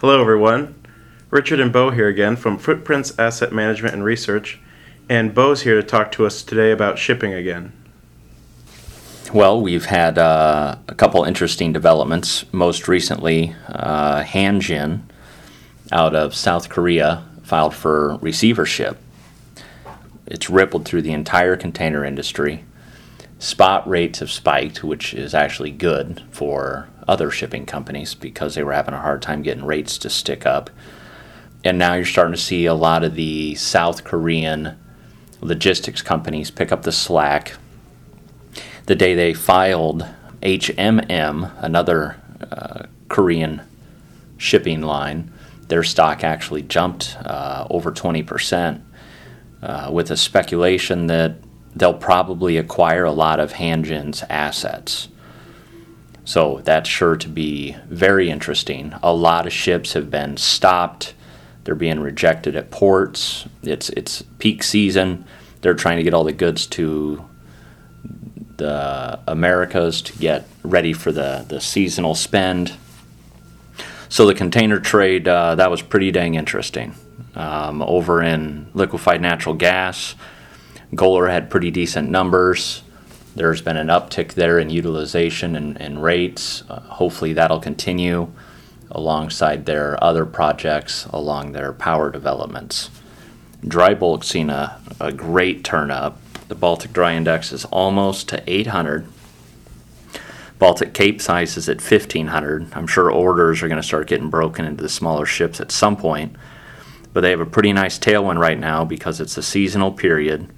Hello, everyone. Richard and Bo here again from Footprints Asset Management and Research, and Bo's here to talk to us today about shipping again. Well, we've had uh, a couple interesting developments. Most recently, uh, Hanjin out of South Korea filed for receivership. It's rippled through the entire container industry. Spot rates have spiked, which is actually good for other shipping companies because they were having a hard time getting rates to stick up. And now you're starting to see a lot of the South Korean logistics companies pick up the slack. The day they filed HMM, another uh, Korean shipping line, their stock actually jumped uh, over 20%, uh, with a speculation that they'll probably acquire a lot of Hanjin's assets. So that's sure to be very interesting. A lot of ships have been stopped. They're being rejected at ports. It's it's peak season. They're trying to get all the goods to the Americas to get ready for the, the seasonal spend. So the container trade uh, that was pretty dang interesting. Um, over in liquefied natural gas, Golar had pretty decent numbers. There's been an uptick there in utilization and, and rates. Uh, hopefully that'll continue alongside their other projects along their power developments. Dry bulk seen a, a great turn up. The Baltic Dry Index is almost to 800 Baltic Cape size is at 1500. I'm sure orders are going to start getting broken into the smaller ships at some point, but they have a pretty nice tailwind right now because it's a seasonal period.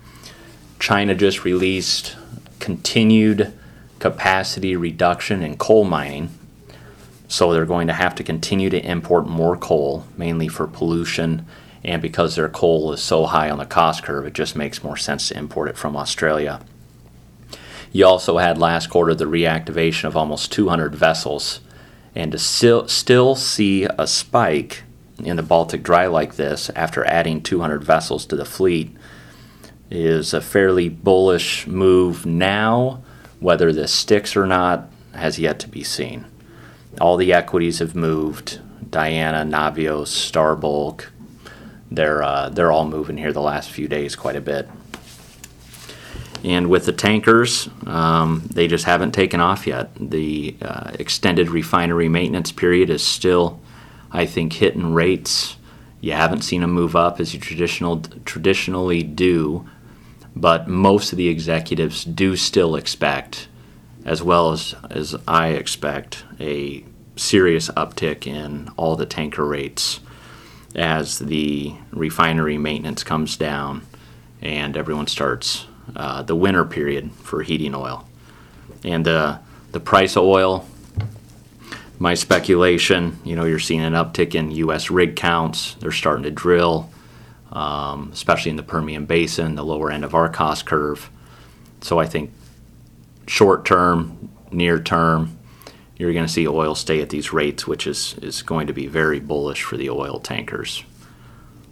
China just released continued capacity reduction in coal mining, so they're going to have to continue to import more coal, mainly for pollution. And because their coal is so high on the cost curve, it just makes more sense to import it from Australia. You also had last quarter the reactivation of almost 200 vessels. And to still, still see a spike in the Baltic Dry like this after adding 200 vessels to the fleet is a fairly bullish move now. Whether this sticks or not has yet to be seen. All the equities have moved. Diana, Navios, Starbulk, they're uh, they're all moving here the last few days quite a bit. And with the tankers, um, they just haven't taken off yet. The uh, extended refinery maintenance period is still, I think, hitting rates. You haven't seen them move up as you traditional traditionally do, but most of the executives do still expect, as well as as I expect, a serious uptick in all the tanker rates as the refinery maintenance comes down and everyone starts uh, the winter period for heating oil. And uh, the price of oil, my speculation, you know, you're seeing an uptick in U.S. rig counts. They're starting to drill, um, especially in the Permian Basin, the lower end of our cost curve. So I think short term, near term, you're going to see oil stay at these rates, which is, is going to be very bullish for the oil tankers.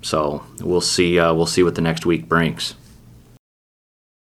So we'll see. Uh, we'll see what the next week brings.